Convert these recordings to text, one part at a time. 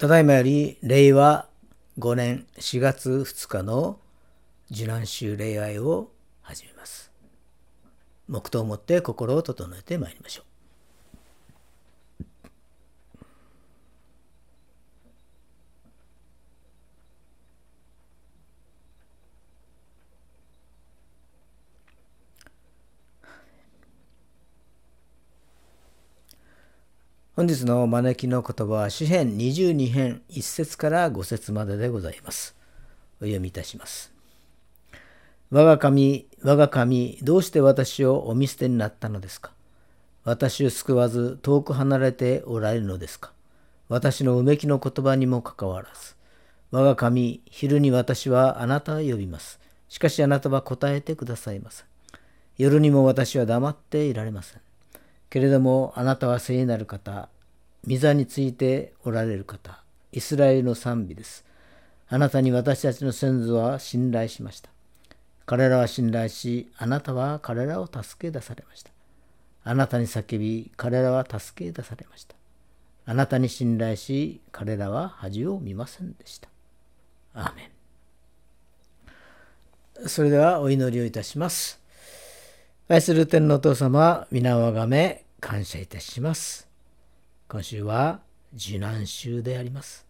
ただいまより令和5年4月2日の受難週礼拝を始めます。黙祷をもって心を整えてまいりましょう。本日の招きの言葉は詩編22編1節から5節まででございます。お読みいたします。我が神、我が神、どうして私をお見捨てになったのですか？私を救わず遠く離れておられるのですか？私のうめきの言葉にもかかわらず。我が神、昼に私はあなたを呼びます。しかしあなたは答えてくださいませ。夜にも私は黙っていられません。けれどもあなたは聖なる方、御座についておられる方、イスラエルの賛美です。あなたに私たちの先祖は信頼しました。彼らは信頼し、あなたは彼らを助け出されました。あなたに叫び、彼らは助け出されました。あなたに信頼し、彼らは恥を見ませんでした。アーメン。それではお祈りをいたします。愛する天のお父様、皆をあがめ、感謝いたします。今週は受難週であります。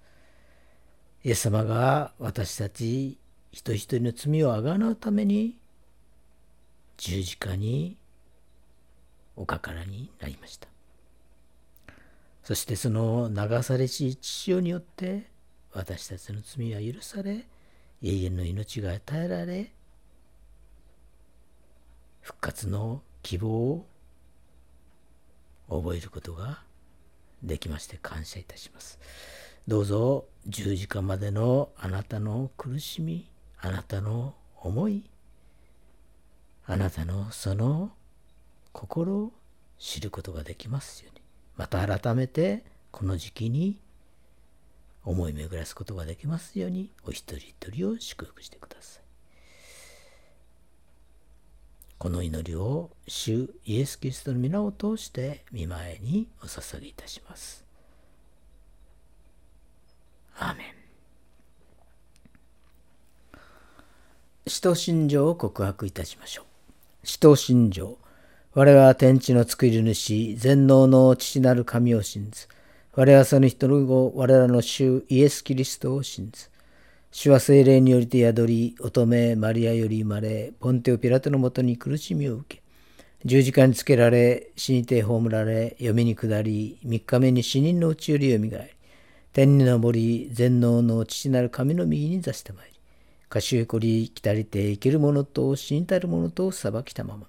イエス様が私たち一人一人の罪をあがなうために十字架におかからになりました。そしてその流されし血潮によって私たちの罪は許され永遠の命が与えられ復活の希望を覚えることができまして感謝いたします。どうぞ十字架までのあなたの苦しみ、あなたの思い、あなたのその心を知ることができますように、また改めてこの時期に思い巡らすことができますように、お一人一人を祝福してください。この祈りを主イエス・キリストの皆を通して見舞いにお捧げいたします。アーメン。使徒信条を告白いたしましょう。使徒信条。我は天地の作り主、全能の父なる神を信ず。我はその人の後、我らの主イエス・キリストを信ず。主は精霊によりて宿り、乙女マリアより生まれ、ポンテオ・ピラトのもとに苦しみを受け、十字架につけられ、死にて葬られ、読に下り、三日目に死人のうちよりよみがえり、天に昇り、全能の父なる神の右に座してまいり、歌手へこり、来たりて生ける者と死にたる者と裁きたまま。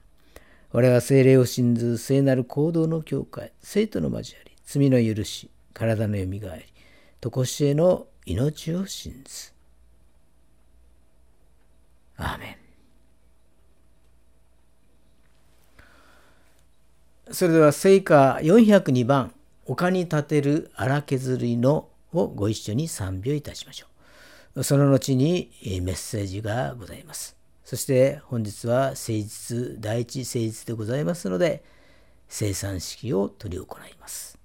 我は精霊を信ず、聖なる行動の教会、生徒の交わり、罪の許し、体のよみがえり、とこしえの命を信ず。アーメン。それでは聖歌402番「丘に立てる荒削りの」をご一緒に賛美をいたしましょう。その後にメッセージがございます。そして本日は誠実第一誠実でございますので生産式を執り行います。「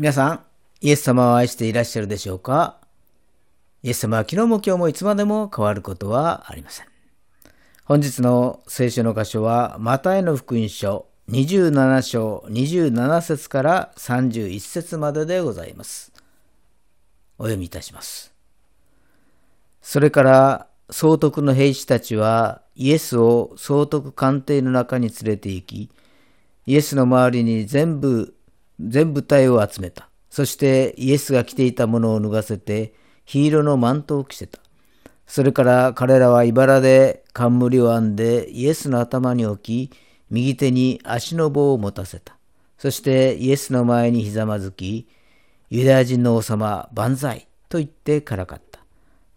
皆さん、イエス様を愛していらっしゃるでしょうか？イエス様は昨日も今日もいつまでも変わることはありません。本日の聖書の箇所は、マタイの福音書27章27節から31節まででございます。お読みいたします。それから総督の兵士たちはイエスを総督官邸の中に連れて行き、イエスの周りに全部、全部隊を集めた。そしてイエスが着ていたものを脱がせて、黄色のマントを着せた。それから彼らは茨で冠を編んでイエスの頭に置き、右手に足の棒を持たせた。そしてイエスの前にひざまずき、ユダヤ人の王様万歳と言ってからかった。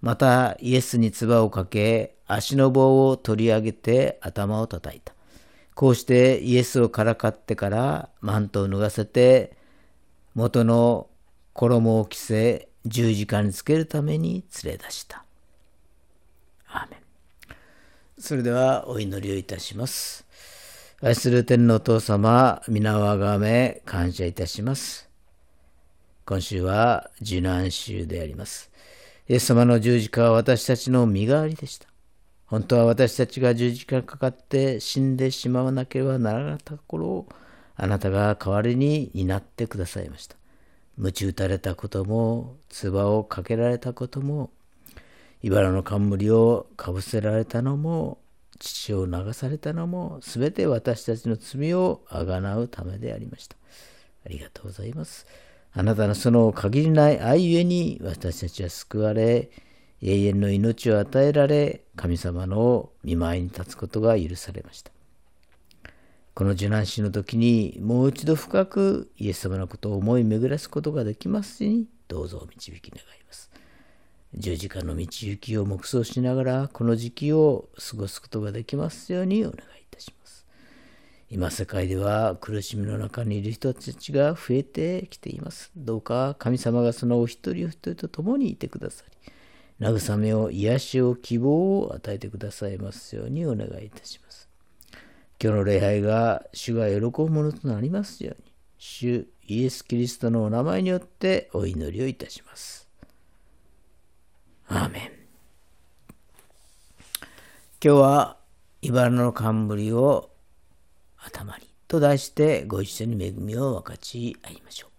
またイエスに唾をかけ、足の棒を取り上げて頭を叩いた。こうしてイエスをからかってからマントを脱がせて、元の衣を着せ、十字架につけるために連れ出した。アーメンそれではお祈りをいたします。愛する天皇お父様、皆をあがめ感謝いたします。今週は受難週であります。イエス様の十字架は私たちの身代わりでした。本当は私たちが十字架にかかって死んでしまわなければならなかった頃をあなたが代わりに担ってくださいました。鞭打たれたことも、唾をかけられたことも、茨の冠をかぶせられたのも、父を流されたのも、すべて私たちの罪をあがなうためでありました。ありがとうございます。あなたのその限りない愛ゆえに私たちは救われ、永遠の命を与えられ、神様の見舞いに立つことが許されました。この受難死の時にもう一度深くイエス様のことを思い巡らすことができますようにどうぞ導き願います。十字架の道行きを黙想しながらこの時期を過ごすことができますようにお願いいたします。今世界では苦しみの中にいる人たちが増えてきています。どうか神様がそのお一人お一人と共にいてくださり、慰めを、癒しを、希望を与えてくださいますようにお願いいたします。今日の礼拝が主が喜ぶものとなりますように、主イエス・キリストのお名前によってお祈りをいたします。アーメン。今日は茨の冠を頭にと題してご一緒に恵みを分かち合いましょう。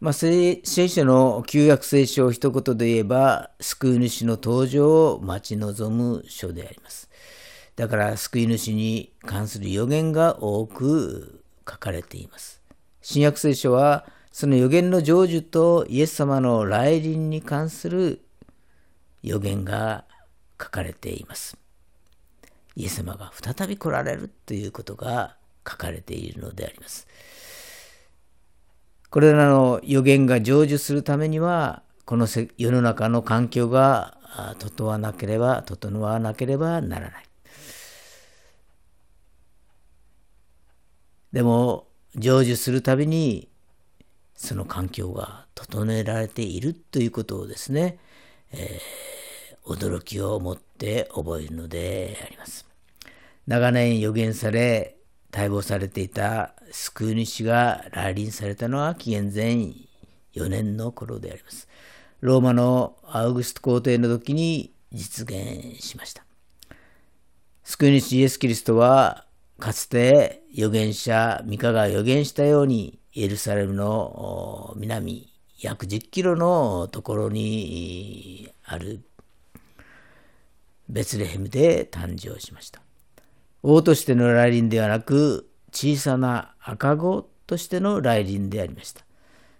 まあ、聖書の旧約聖書を一言で言えば、救い主の登場を待ち望む書であります。だから救い主に関する予言が多く書かれています。新約聖書はその予言の成就とイエス様の来臨に関する予言が書かれています。イエス様が再び来られるということが書かれているのであります。これらの予言が成就するためには、この世の中の環境が整わなければ、整わなければならない。でも成就するたびにその環境が整えられているということをですね、えー、驚きを持って覚えるのであります。長年予言され待望されていた救い主が来臨されたのは紀元前4年の頃であります。ローマのアウグスト皇帝の時に実現しました。救い主イエス・キリストはかつて預言者ミカが預言したようにエルサレムの南約10キロのところにあるベツレヘムで誕生しました。王としての来臨ではなく小さな赤子としての来臨でありました。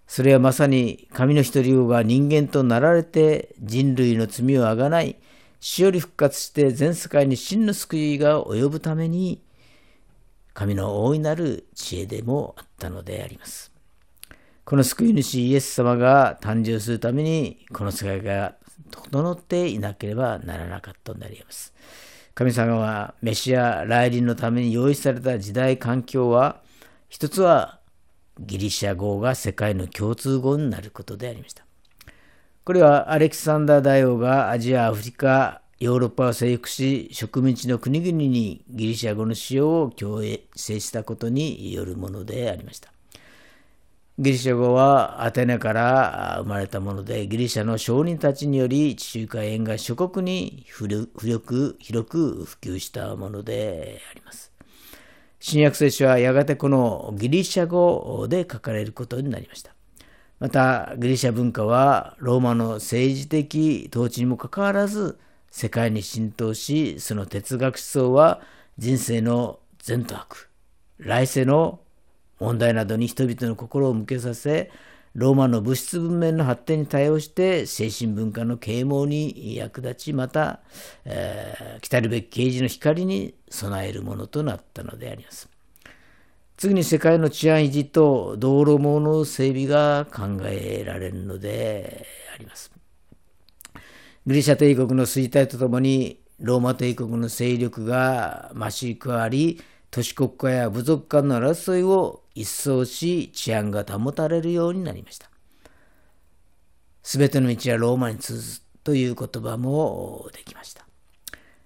それはまさに神の一人子が人間となられて人類の罪をあがない死より復活して全世界に真の救いが及ぶために神の大いなる知恵でもあったのであります。この救い主イエス様が誕生するために、この世界が整っていなければならなかったのであります。神様はメシア来臨のために用意された時代環境は、一つはギリシャ語が世界の共通語になることでありました。これはアレキサンダー大王がアジア、アフリカ、ヨーロッパを征服し植民地の国々にギリシャ語の使用を強制したことによるものでありました。ギリシャ語はアテネから生まれたもので、ギリシャの商人たちにより地中海沿岸諸国に広く広く普及したものであります。新約聖書はやがてこのギリシャ語で書かれることになりました。また、ギリシャ文化はローマの政治的統治にもかかわらず世界に浸透し、その哲学思想は人生の善と悪、来世の問題などに人々の心を向けさせ、ローマの物質文明の発展に対応して精神文化の啓蒙に役立ち、また、えー、来るべき啓示の光に備えるものとなったのであります。次に世界の治安維持と道路網の整備が考えられるのであります。ギリシャ帝国の衰退とともにローマ帝国の勢力が増し加わり、都市国家や部族間の争いを一掃し治安が保たれるようになりました。すべての道はローマに通ずという言葉もできました。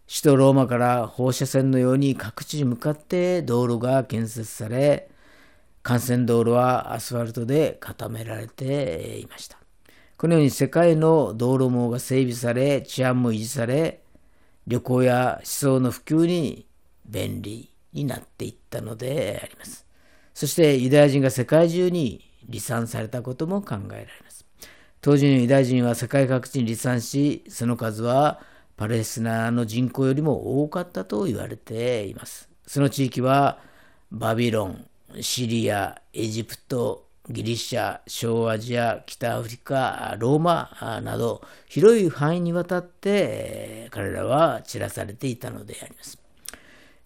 首都ローマから放射線のように各地に向かって道路が建設され、幹線道路はアスファルトで固められていました。このように世界の道路網が整備され、治安も維持され、旅行や思想の普及に便利になっていったのであります。そしてユダヤ人が世界中に離散されたことも考えられます。当時のユダヤ人は世界各地に離散し、その数はパレスチナの人口よりも多かったと言われています。その地域はバビロン、シリア、エジプト、ギリシャ、小アジア、北アフリカ、ローマなど広い範囲にわたって彼らは散らされていたのであります。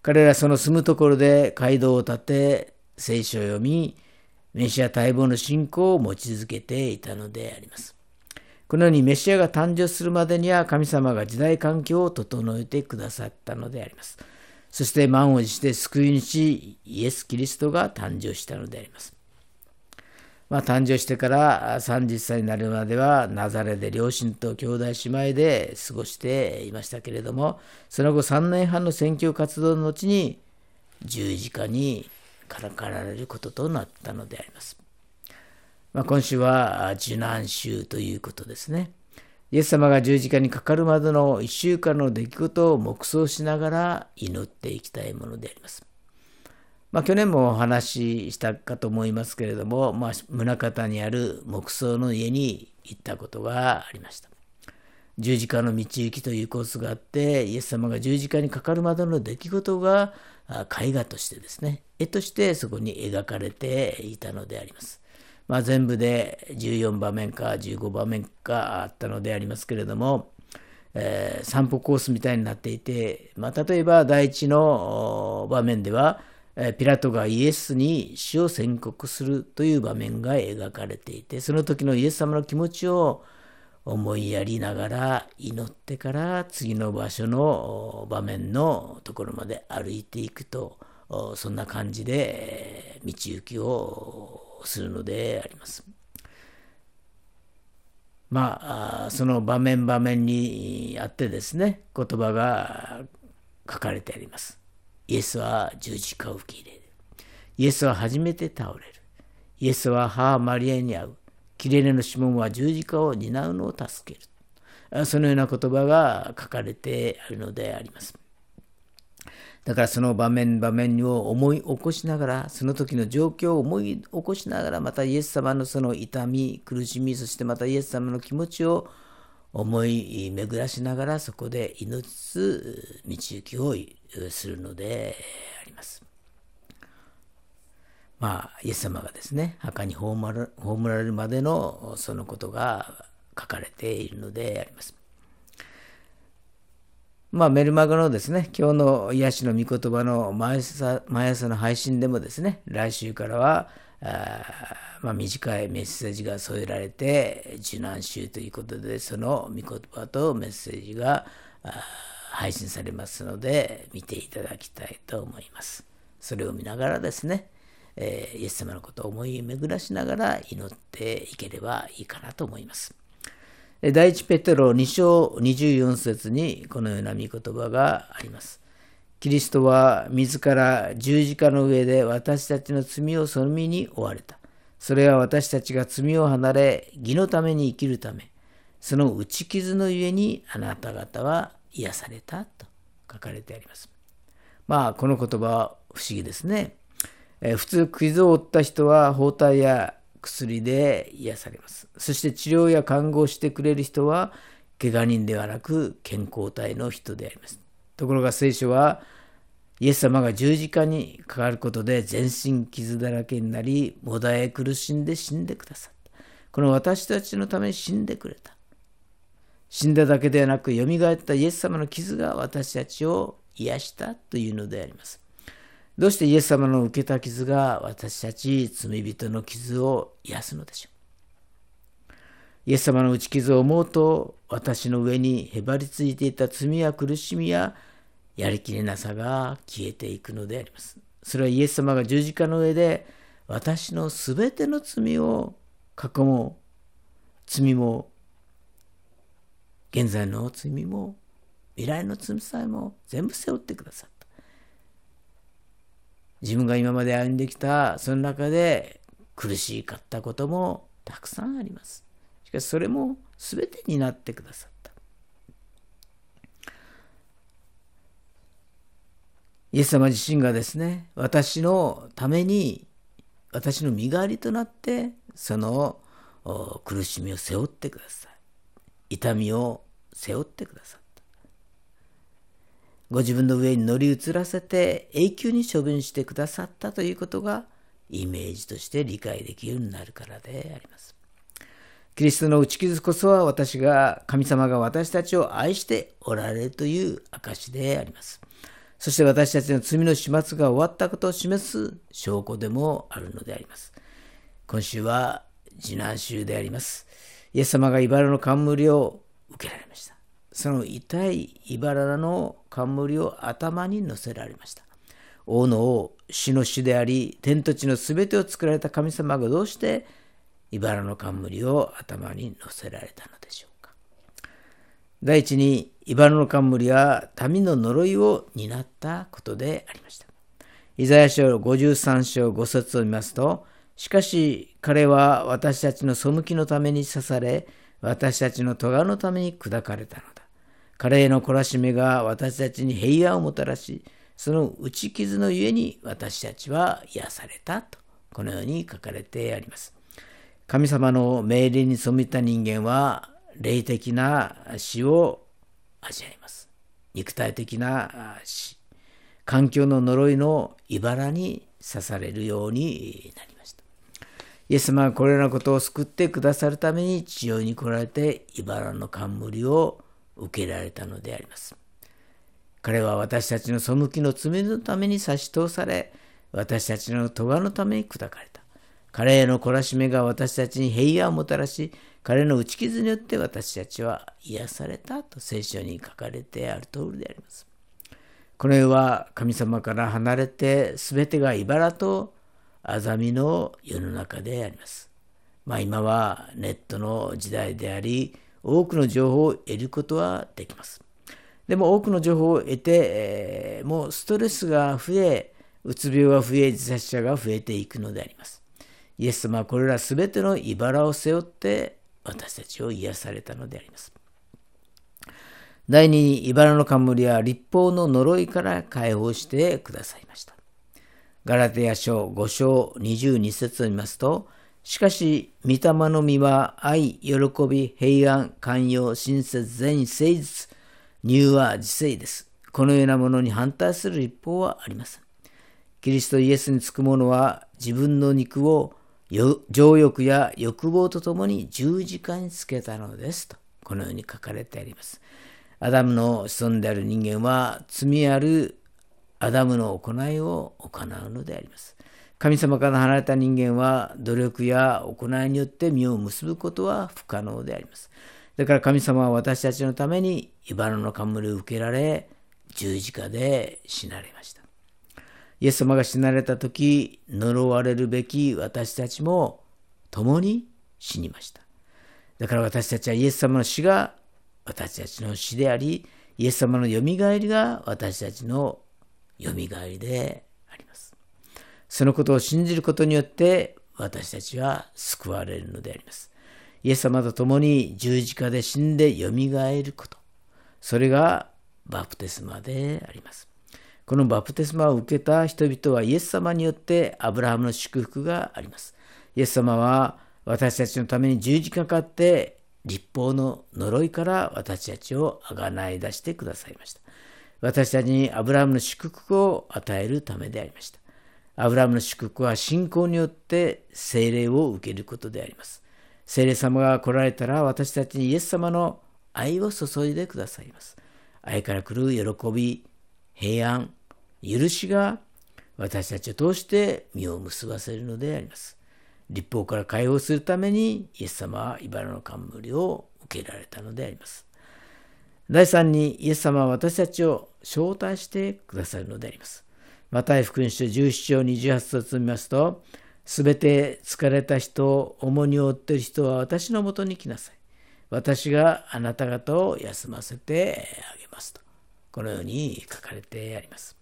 彼らその住むところで街道を建て、聖書を読み、メシア待望の信仰を持ち続けていたのであります。このようにメシアが誕生するまでには神様が時代環境を整えてくださったのであります。そして満を持して救い主イエス・キリストが誕生したのであります。まあ、誕生してから30歳になるまではナザレで両親と兄弟姉妹で過ごしていましたけれどもその後3年半の選挙活動の後に十字架にからかられることとなったのであります。まあ、今週は受難週ということですね。イエス様が十字架にかかるまでの1週間の出来事を黙想しながら祈っていきたいものであります。まあ、去年もお話ししたかと思いますけれども、まあ、宗像にある木葬の家に行ったことがありました。十字架の道行きというコースがあって、イエス様が十字架にかかるまでの出来事が絵画としてですね、絵としてそこに描かれていたのであります。まあ、全部で14場面か15場面かあったのでありますけれども、えー、散歩コースみたいになっていて、まあ、例えば第一の場面では、ピラトがイエスに死を宣告するという場面が描かれていて、その時のイエス様の気持ちを思いやりながら祈ってから次の場所の場面のところまで歩いていくと、そんな感じで道行きをするのであります。まあ、その場面場面にあってですね、言葉が書かれてあります。イエスは十字架を受け入れる。イエスは初めて倒れる。イエスは母マリアに会う。キレネの指紋は十字架を担うのを助ける。そのような言葉が書かれてあるのであります。だからその場面場面を思い起こしながら、その時の状況を思い起こしながら、またイエス様のその痛み、苦しみ、そしてまたイエス様の気持ちを思い巡らしながら、そこで祈りつつ道行きをするのであります。まあ、イエス様がですね、墓に葬られるまでのそのことが書かれているのであります。まあ、メルマガのですね、今日の癒しの御言葉の毎朝毎朝の配信でもですね、来週からは、あまあ、短いメッセージが添えられて、受難週ということで、その御言葉とメッセージが配信されますので、見ていただきたいと思います。それを見ながらですね、えー、イエス様のことを思い巡らしながら祈っていければいいかなと思います。第一ペテロ2章24節にこのような御言葉があります。キリストは自ら十字架の上で私たちの罪をその身に追われた。それは私たちが罪を離れ、義のために生きるため、その打ち傷のゆえにあなた方は癒されたと書かれてあります。まあ、この言葉は不思議ですね。え普通、傷を負った人は包帯や薬で癒されます。そして治療や看護をしてくれる人は、怪我人ではなく健康体の人であります。ところが聖書は、イエス様が十字架にかかることで全身傷だらけになり、もだえ苦しんで死んでくださった。この私たちのために死んでくれた。死んだだけではなく、よみがえったイエス様の傷が私たちを癒したというのであります。どうしてイエス様の受けた傷が私たち罪人の傷を癒すのでしょうイエス様の打ち傷を思うと私の上にへばりついていた罪や苦しみややりきれなさが消えていくのであります。それはイエス様が十字架の上で私のすべての罪を過去も罪も現在の罪も未来の罪さえも全部背負ってくださった。自分が今まで歩んできたその中で苦しかったこともたくさんあります。しかしそれも全てになってくださった。イエス様自身がですね、私のために、私の身代わりとなって、その苦しみを背負ってください。痛みを背負ってください。ご自分の上に乗り移らせて永久に処分してくださったということがイメージとして理解できるようになるからであります。キリストの打ち傷こそは私が、神様が私たちを愛しておられるという証であります。そして私たちの罪の始末が終わったことを示す証拠でもあるのであります。今週は次男週であります。イエス様が茨の冠を受けられました。その痛い茨の冠を頭に乗せられました。王の王、死の主であり、天と地のすべてを作られた神様がどうして茨の冠を頭に乗せられたのでしょうか。第一に、茨の冠は民の呪いを担ったことでありました。イザヤ書53章5節を見ますと、しかし彼は私たちの背きのために刺され、私たちの咎のために砕かれたのだ。彼への懲らしめが私たちに平安をもたらし、その打ち傷のゆえに私たちは癒されたと、このように書かれてあります。神様の命令に背いた人間は、霊的な死を味わいます。肉体的な死、環境の呪いの茨に刺されるようになりました。イエス様はこれらのことを救ってくださるために地上に来られて茨の冠を受けられたのであります。彼は私たちの背きの罪のために差し通され、私たちの咎のために砕かれた。彼への懲らしめが私たちに平安をもたらし、彼の打ち傷によって私たちは癒されたと聖書に書かれてある通りであります。この世は神様から離れて全てが茨とあざみの世の中であります。まあ今はネットの時代であり、多くの情報を得ることはできます。でも多くの情報を得て、えー、もうストレスが増え、うつ病が増え、自殺者が増えていくのであります。イエス様はこれらすべての茨を背負って私たちを癒されたのであります。第二に茨の冠は立法の呪いから解放してくださいました。ガラテヤ書5章22節を見ますと、しかし、御霊の実は愛、喜び、平安、寛容、親切、善意、誠実、乳は自制です。このようなものに反対する立法はありません。キリストイエスにつく者は自分の肉を情欲や欲望とともに十字架につけたのですと、このように書かれてあります。アダムの子孫である人間は罪あるアダムの行いを行うのであります。神様から離れた人間は努力や行いによって実を結ぶことは不可能であります。だから神様は私たちのために茨の冠を受けられ、十字架で死なれました。イエス様が死なれた時、呪われるべき私たちも共に死にました。だから私たちはイエス様の死が私たちの死であり、イエス様のよみがえりが私たちのよみがえりであります。そのことを信じることによって私たちは救われるのであります。イエス様と共に十字架で死んでよみがえること。それがバプテスマであります。このバプテスマを受けた人々はイエス様によってアブラハムの祝福があります。イエス様は私たちのために十字架かかって立法の呪いから私たちをあがない出してくださいました。私たちにアブラハムの祝福を与えるためでありました。アブラハムの祝福は信仰によって聖霊を受けることであります。聖霊様が来られたら私たちにイエス様の愛を注いでくださいます。愛から来る喜び、平安、許しが私たちを通して実を結ばせるのであります。立法から解放するためにイエス様は茨の冠を受けられたのであります。第3にイエス様は私たちを招待してくださるのであります。マタイ福音書17章28節を見ますと、すべて疲れた人、重荷を負っている人は私のもとに来なさい。私があなた方を休ませてあげますと。このように書かれてあります。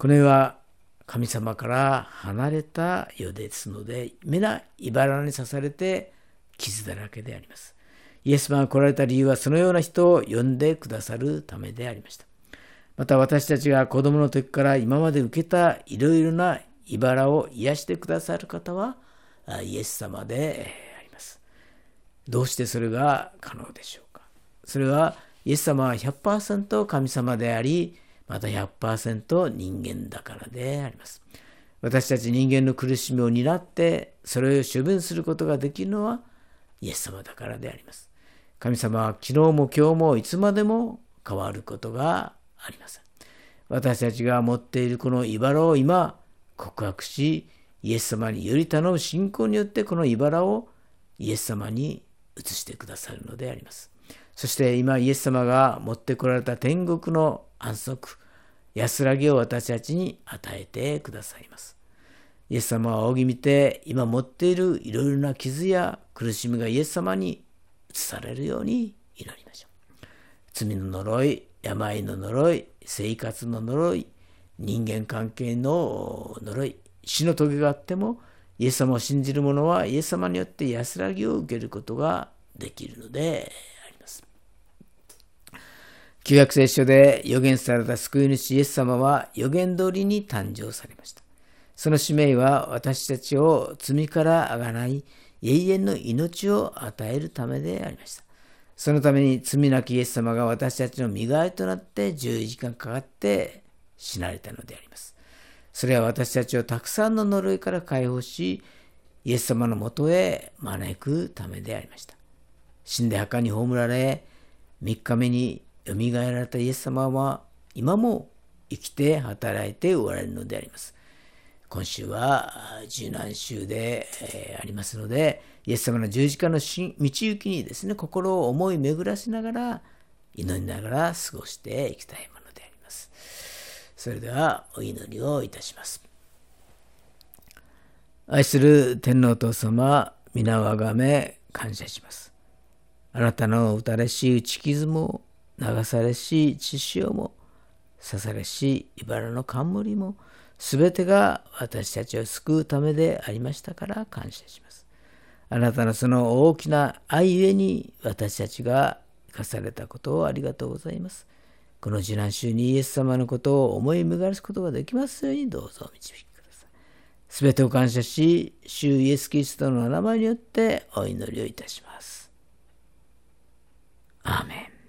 この世は神様から離れた世ですので、皆茨に刺されて傷だらけであります。イエス様が来られた理由はそのような人を呼んでくださるためでありました。また私たちが子供の時から今まで受けたいろいろな茨を癒してくださる方はイエス様であります。どうしてそれが可能でしょうかそれはイエス様は100%神様であり、また100%人間だからであります。私たち人間の苦しみを担ってそれを処分することができるのはイエス様だからであります。神様は昨日も今日もいつまでも変わることがありません。私たちが持っているこの茨を今告白し、イエス様により頼む信仰によってこの茨をイエス様に移してくださるのであります。そして今イエス様が持ってこられた天国の安息、安らぎを私たちに与えてくださいます。イエス様は仰ぎ見て今持っているいろいろな傷や苦しみがイエス様に移されるように祈りましょう。罪の呪い、病の呪い、生活の呪い、人間関係の呪い、死の棘があっても、イエス様を信じる者はイエス様によって安らぎを受けることができるので。旧約聖書で予言された救い主イエス様は予言通りに誕生されました。その使命は私たちを罪からあがない永遠の命を与えるためでありました。そのために罪なきイエス様が私たちの身代わりとなって十字架かかって死なれたのであります。それは私たちをたくさんの呪いから解放し、イエス様のもとへ招くためでありました。死んで墓に葬られ、3日目によみがえられたイエス様は今も生きて働いておられるのであります。今週は受難週で、えありますので、イエス様の十字架の道行きにですね、心を思い巡らしながら、祈りながら過ごしていきたいものであります。それでは、お祈りをいたします。愛する天皇父様、皆をあがめ感謝します。あなたの打たれし打ち傷も、流されし血潮も、刺されし茨の冠も、すべてが私たちを救うためでありましたから感謝します。あなたのその大きな愛ゆえに私たちが生かされたことをありがとうございます。この受難週にイエス様のことを思い巡らすことができますようにどうぞお導きください。すべてを感謝し、主イエス・キリストの名前によってお祈りをいたします。アーメン。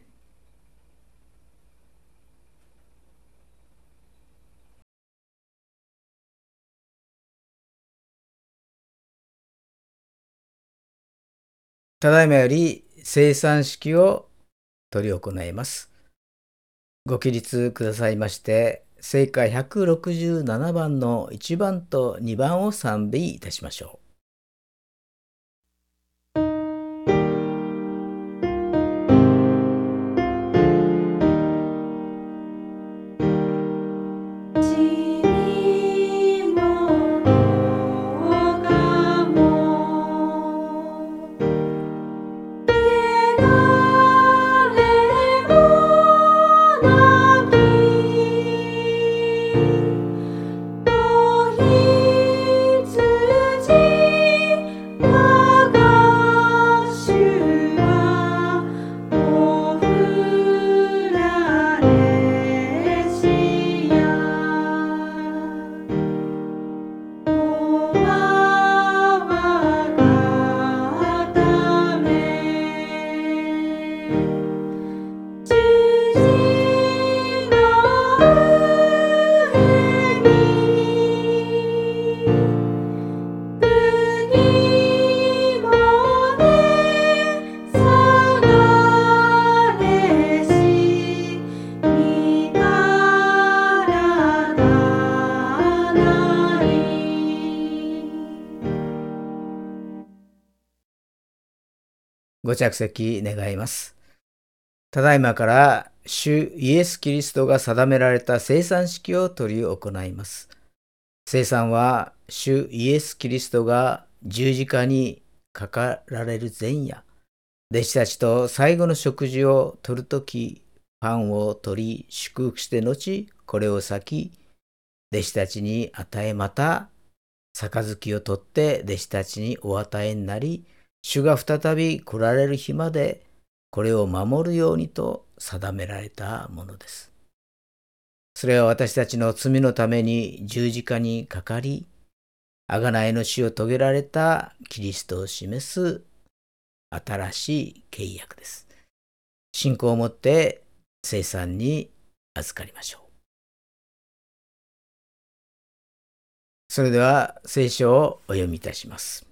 ただいまより生産式を執り行います。ご起立くださいまして、正解167番の1番と2番を賛美いたしましょう。ご着席願います。ただいまから主イエス・キリストが定められた生産式を執り行います。生産は主イエス・キリストが十字架にかかられる前夜、弟子たちと最後の食事をとるとき、パンを取り祝福して後、これを裂き、弟子たちに与えまた、杯を取って弟子たちにお与えになり、主が再び来られる日までこれを守るようにと定められたものです。それは私たちの罪のために十字架にかかり、贖いの死を遂げられたキリストを示す新しい契約です。信仰をもって生産に預かりましょう。それでは聖書をお読みいたします。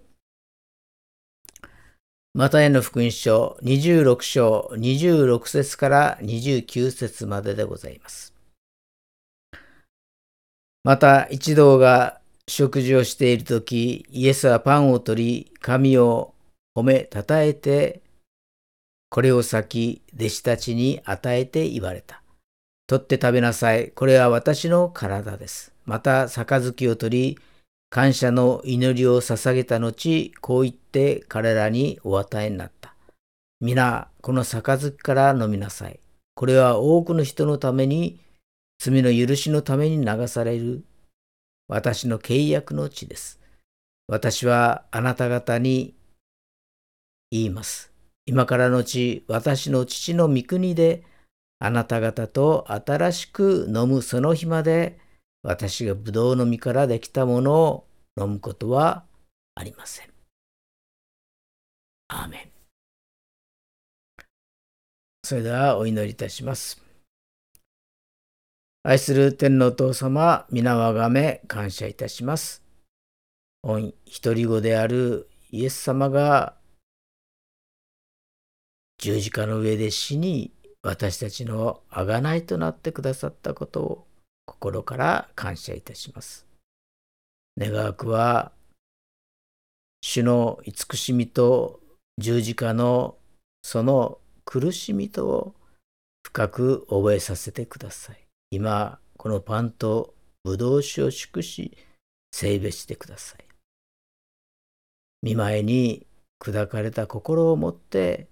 マタイの福音書26章26節から29節まででございます。また一同が食事をしているとき、イエスはパンを取り、神を褒めたたえて、これを先、弟子たちに与えて言われた。取って食べなさい。これは私の体です。また、杯を取り、感謝の祈りを捧げた後、こう言って彼らにお与えになった。皆、この杯から飲みなさい。これは多くの人のために、罪の許しのために流される私の契約の地です。私はあなた方に言います。今からのち、私の父の御国で、あなた方と新しく飲むその日まで、私がブドウの実からできたものを飲むことはありません。アーメン。それではお祈りいたします。愛する天皇父様、皆をあがめ感謝いたします。御一人子であるイエス様が十字架の上で死に私たちの贖いとなってくださったことを心から感謝いたします。願わくは、主の慈しみと十字架のその苦しみとを深く覚えさせてください。今、このパンとブドウ酒を祝し、聖別してください。見舞いに砕かれた心を持って、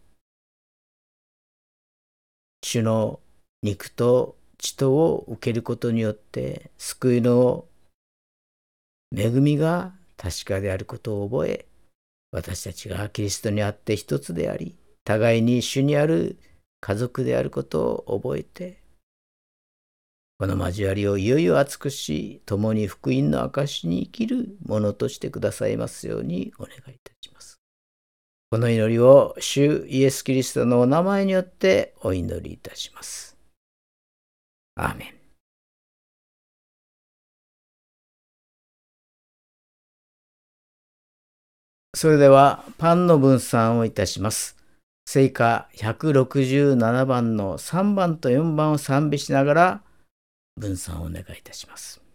主の肉と血とを受けることによって救いの恵みが確かであることを覚え私たちがキリストにあって一つであり互いに主にある家族であることを覚えてこの交わりをいよいよ厚くし共に福音の証に生きるものとしてくださいますようにお願いいたします。この祈りを主イエス・キリストのお名前によってお祈りいたします。アーメン。それではパンの分散をいたします。聖歌167番の3番と4番を賛美しながら分散をお願いいたします。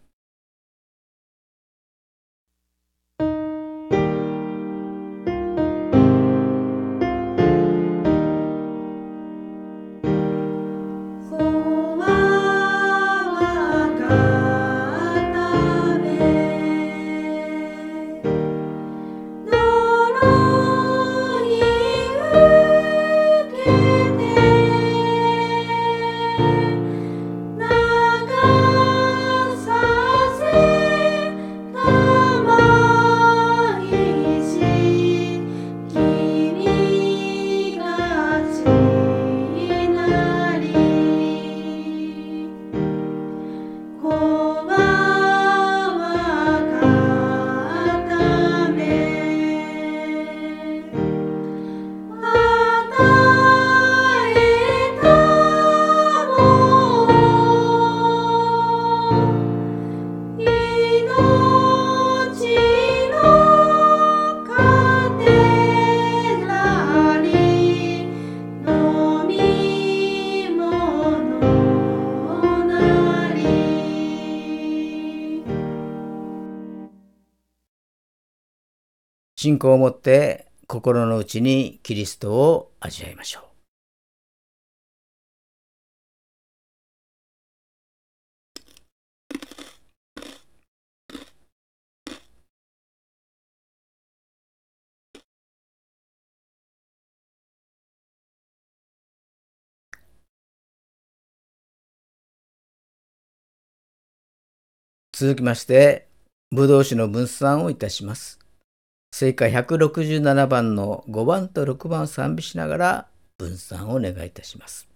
信仰を持って心の内にキリストを味わいましょう。続きまして、ブドウ酒の分散をいたします。正解167番の5番と6番を賛美しながら分散をお願いいたします。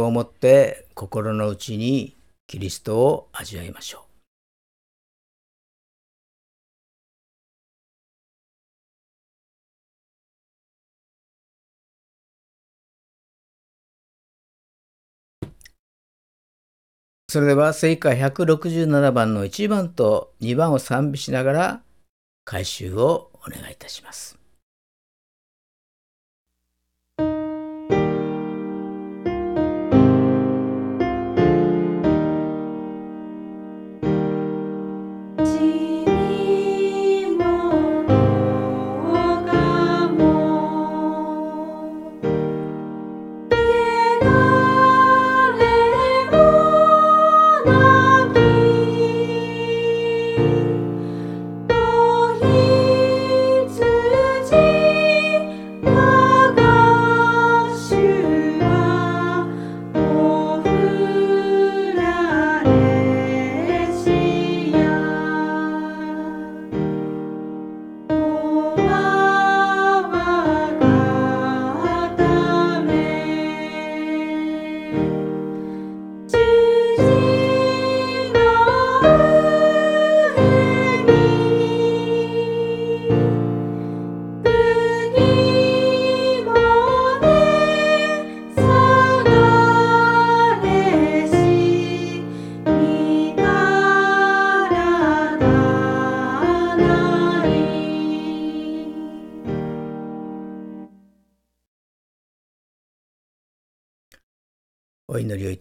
信仰を持って心の内にキリストを味わいましょう。それでは聖歌167番の1番と2番を賛美しながら回収をお願いいたします。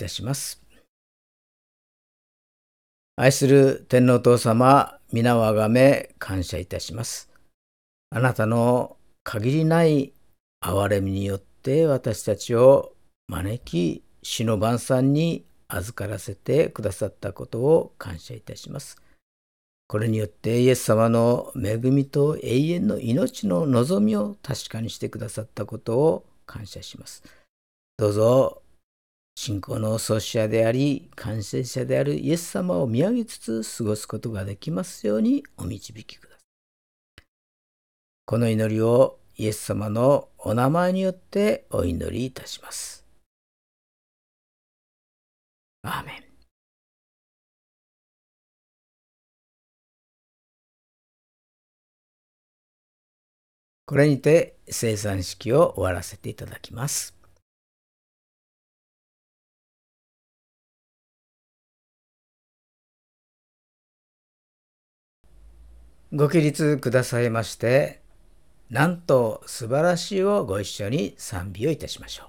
します。愛する天皇父様、皆をあがめ感謝いたします。あなたの限りない憐れみによって私たちを招き、死の晩餐に預からせてくださったことを感謝いたします。これによってイエス様の恵みと永遠の命の望みを確かにしてくださったことを感謝します。どうぞ信仰の創始者であり、感染者であるイエス様を見上げつつ過ごすことができますようにお導きください。この祈りをイエス様のお名前によってお祈りいたします。アーメン。これにて生産式を終わらせていただきます。ご起立くださいまして、なんと素晴らしいをご一緒に賛美をいたしましょう。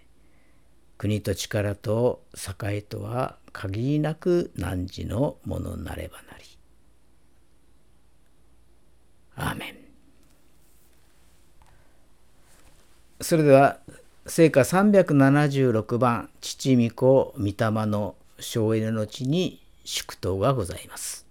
国と力と栄とは限りなく汝のものなればなり。アーメン。それでは聖歌376番父御子御霊の省エネの地に祝祷がございます。